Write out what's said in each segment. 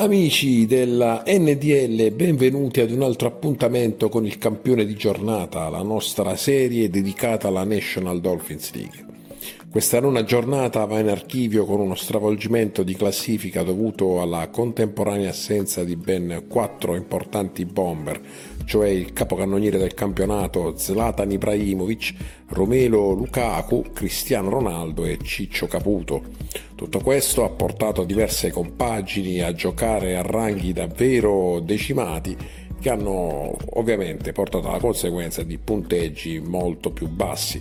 Amici della NDL, benvenuti ad un altro appuntamento con il campione di giornata, la nostra serie dedicata alla National Dolphins League. Questa nona giornata va in archivio con uno stravolgimento di classifica dovuto alla contemporanea assenza di ben quattro importanti bomber, cioè il capocannoniere del campionato Zlatan Ibrahimovic, Romelo Lukaku, Cristiano Ronaldo e Ciccio Caputo. Tutto questo ha portato diverse compagini a giocare a ranghi davvero decimati che hanno ovviamente portato alla conseguenza di punteggi molto più bassi.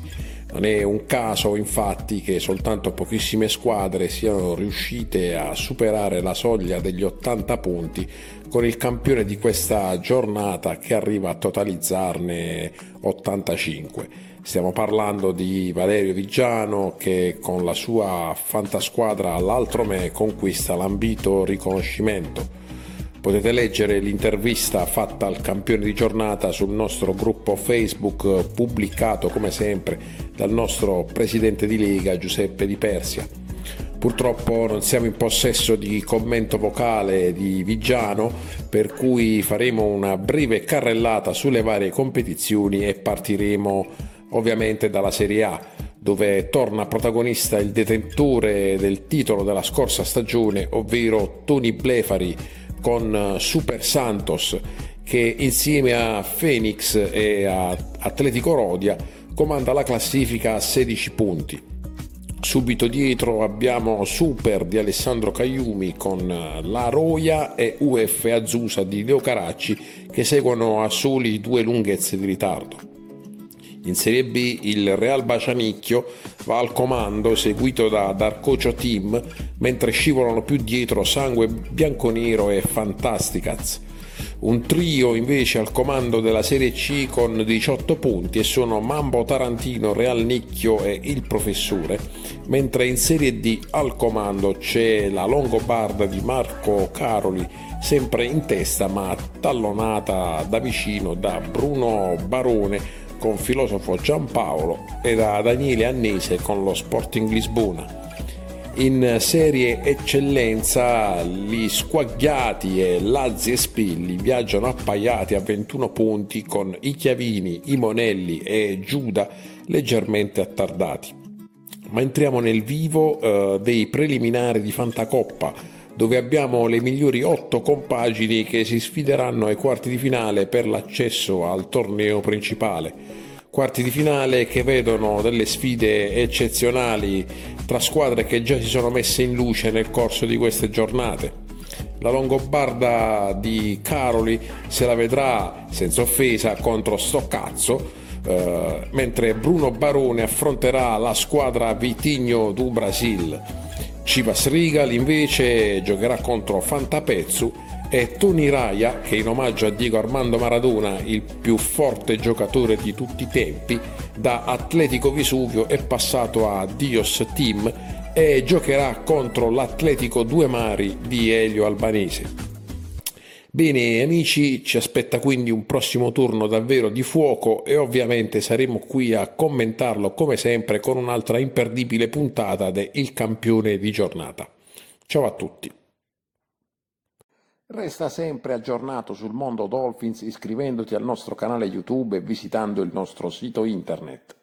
Non è un caso infatti che soltanto pochissime squadre siano riuscite a superare la soglia degli 80 punti con il campione di questa giornata che arriva a totalizzarne 85. Stiamo parlando di Valerio Vigiano che con la sua fantasquadra all'altro me conquista l'ambito riconoscimento. Potete leggere l'intervista fatta al campione di giornata sul nostro gruppo Facebook pubblicato come sempre dal nostro presidente di Lega Giuseppe Di Persia. Purtroppo non siamo in possesso di commento vocale di Vigiano, per cui faremo una breve carrellata sulle varie competizioni e partiremo ovviamente dalla Serie A, dove torna protagonista il detentore del titolo della scorsa stagione, ovvero Tony Blefari con eh, Super Santos che insieme a Phoenix e a Atletico Rodia comanda la classifica a 16 punti. Subito dietro abbiamo Super di Alessandro Cagliumi con eh, La Roia e UF Azusa di Leo Caracci che seguono a soli due lunghezze di ritardo. In Serie B il Real Bacianicchio va al comando seguito da Darcocio Team mentre scivolano più dietro Sangue Bianconero e Fantasticaz. Un trio invece al comando della Serie C con 18 punti e sono Mambo Tarantino, Real Nicchio e Il Professore, mentre in Serie D al comando c'è la Longobarda di Marco Caroli, sempre in testa ma tallonata da vicino da Bruno Barone con filosofo Giampaolo e da Daniele Annese con lo Sporting Lisbona. In serie eccellenza gli squagliati e Lazzi e Spilli viaggiano appaiati a 21 punti con i Chiavini, i Monelli e Giuda leggermente attardati. Ma entriamo nel vivo eh, dei preliminari di Fantacoppa dove abbiamo le migliori otto compagini che si sfideranno ai quarti di finale per l'accesso al torneo principale. Quarti di finale che vedono delle sfide eccezionali tra squadre che già si sono messe in luce nel corso di queste giornate. La Longobarda di Caroli se la vedrà senza offesa contro Stoccazzo, eh, mentre Bruno Barone affronterà la squadra Vitigno do Brasil. Chivas Regal invece giocherà contro Fantapezzu e Tony Raya, che in omaggio a Diego Armando Maradona, il più forte giocatore di tutti i tempi, da Atletico Vesuvio è passato a Dios Team e giocherà contro l'Atletico Due Mari di Elio Albanese. Bene amici, ci aspetta quindi un prossimo turno davvero di fuoco e ovviamente saremo qui a commentarlo come sempre con un'altra imperdibile puntata de Il campione di giornata. Ciao a tutti. Resta sempre aggiornato sul mondo Dolphins iscrivendoti al nostro canale YouTube e visitando il nostro sito internet.